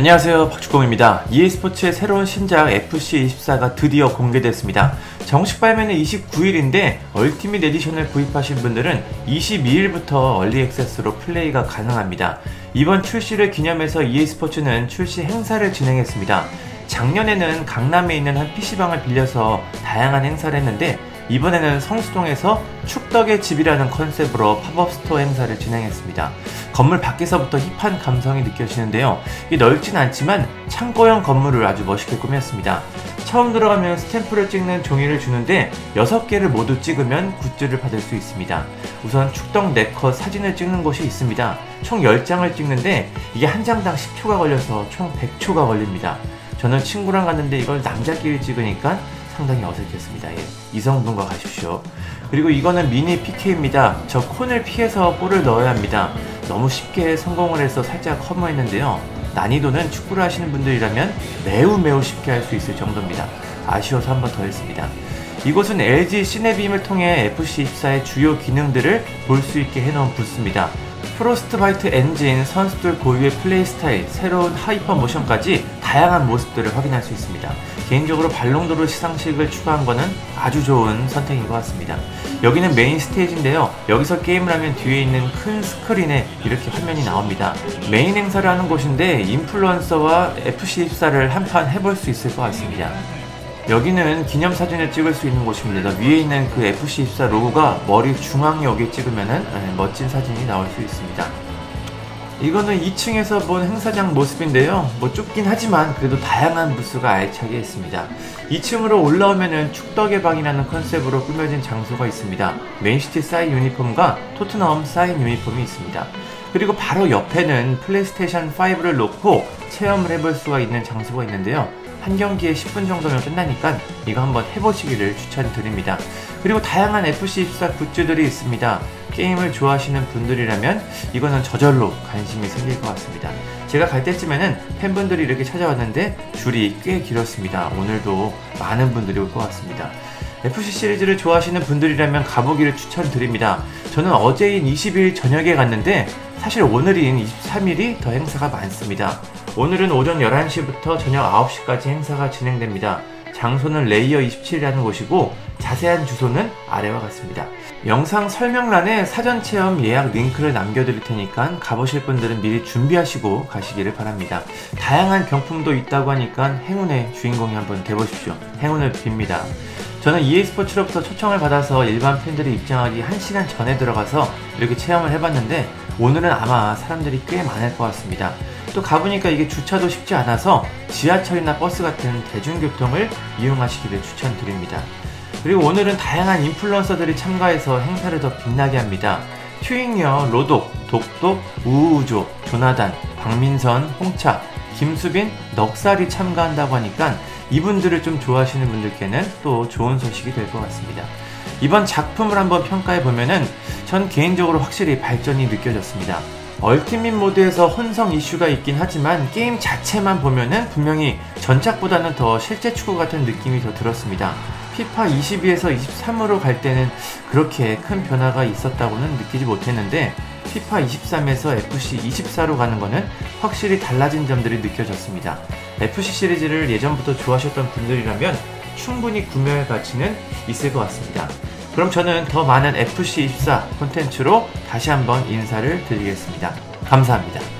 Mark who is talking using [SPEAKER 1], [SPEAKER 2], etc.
[SPEAKER 1] 안녕하세요 박주공입니다. EA스포츠의 새로운 신작 FC24가 드디어 공개됐습니다. 정식 발매는 29일인데 Ultimate Edition을 구입하신 분들은 22일부터 early access로 플레이가 가능합니다. 이번 출시를 기념해서 EA스포츠는 출시 행사를 진행했습니다. 작년에는 강남에 있는 한 PC방을 빌려서 다양한 행사를 했는데 이번에는 성수동에서 축덕의 집이라는 컨셉으로 팝업 스토어 행사를 진행했습니다. 건물 밖에서부터 힙한 감성이 느껴지는데요. 이 넓진 않지만 창고형 건물을 아주 멋있게 꾸몄습니다. 처음 들어가면 스탬프를 찍는 종이를 주는데 6개를 모두 찍으면 굿즈를 받을 수 있습니다. 우선 축덕 네컷 사진을 찍는 곳이 있습니다. 총 10장을 찍는데 이게 한 장당 10초가 걸려서 총 100초가 걸립니다. 저는 친구랑 갔는데 이걸 남자끼리 찍으니까 상당히 어색했습니다. 예. 이성분과 가십시오. 그리고 이거는 미니 PK입니다. 저 콘을 피해서 볼을 넣어야 합니다. 너무 쉽게 성공을 해서 살짝 허무했는데요. 난이도는 축구를 하시는 분들이라면 매우 매우 쉽게 할 수 있을 정도입니다. 아쉬워서 한 번 더 했습니다. 이곳은 LG 시네빔을 통해 FC24의 주요 기능들을 볼 수 있게 해놓은 부스입니다. 프로스트바이트 엔진, 선수들 고유의 플레이 스타일, 새로운 하이퍼 모션까지 다양한 모습들을 확인할 수 있습니다. 개인적으로 발롱도르 시상식을 추가한 것은 아주 좋은 선택인 것 같습니다. 여기는 메인 스테이지인데요. 여기서 게임을 하면 뒤에 있는 큰 스크린에 이렇게 화면이 나옵니다. 메인 행사를 하는 곳인데 인플루언서와 FC24를 한판 해볼 수 있을 것 같습니다. 여기는 기념사진을 찍을 수 있는 곳입니다. 위에 있는 그 FC24 로고가 머리 중앙에 여기 찍으면 멋진 사진이 나올 수 있습니다. 이거는 2층에서 본 행사장 모습인데요. 뭐 좁긴 하지만 그래도 다양한 부스가 알차게 있습니다. 2층으로 올라오면은 축덕의 방이라는 컨셉으로 꾸며진 장소가 있습니다. 맨시티 사인 유니폼과 토트넘 사인 유니폼이 있습니다. 그리고 바로 옆에는 플레이스테이션 5를 놓고 체험을 해볼 수가 있는 장소가 있는데요. 한 경기에 10분 정도면 끝나니까 이거 한번 해보시기를 추천드립니다. 그리고 다양한 FC24 굿즈들이 있습니다. 게임을 좋아하시는 분들이라면 이거는 저절로 관심이 생길 것 같습니다. 제가 갈 때쯤에는 팬분들이 이렇게 찾아왔는데 줄이 꽤 길었습니다. 오늘도 많은 분들이 올 것 같습니다. FC 시리즈를 좋아하시는 분들이라면 가보기를 추천드립니다. 저는 어제인 20일 저녁에 갔는데 사실 오늘인 23일이 더 행사가 많습니다. 오늘은 오전 11시부터 저녁 9시까지 행사가 진행됩니다. 장소는 레이어 27이라는 곳이고 자세한 주소는 아래와 같습니다. 영상 설명란에 사전 체험 예약 링크를 남겨드릴 테니까 가보실 분들은 미리 준비하시고 가시기를 바랍니다. 다양한 경품도 있다고 하니까 행운의 주인공이 한번 돼보십시오. 행운을 빕니다. 저는 EA 스포츠로부터 초청을 받아서 일반 팬들이 입장하기 1시간 전에 들어가서 이렇게 체험을 해봤는데 오늘은 아마 사람들이 꽤 많을 것 같습니다. 또 가보니까 이게 주차도 쉽지 않아서 지하철이나 버스 같은 대중교통을 이용하시기를 추천드립니다. 그리고 오늘은 다양한 인플루언서들이 참가해서 행사를 더 빛나게 합니다. 튜잉여, 로독, 독독, 우우조, 조나단, 박민선, 홍차, 김수빈, 넉살이 참가한다고 하니까 이분들을 좀 좋아하시는 분들께는 또 좋은 소식이 될 것 같습니다. 이번 작품을 한번 평가해 보면은 전 개인적으로 확실히 발전이 느껴졌습니다. 얼티밋 모드에서 혼성 이슈가 있긴 하지만 게임 자체만 보면은 분명히 전작보다는 더 실제 축구 같은 느낌이 더 들었습니다. 피파 22에서 23으로 갈 때는 그렇게 큰 변화가 있었다고는 느끼지 못했는데 피파 23에서 FC 24로 가는 거는 확실히 달라진 점들이 느껴졌습니다. FC 시리즈를 예전부터 좋아하셨던 분들이라면 충분히 구매할 가치는 있을 것 같습니다. 그럼 저는 더 많은 FC24 콘텐츠로 다시 한번 인사를 드리겠습니다. 감사합니다.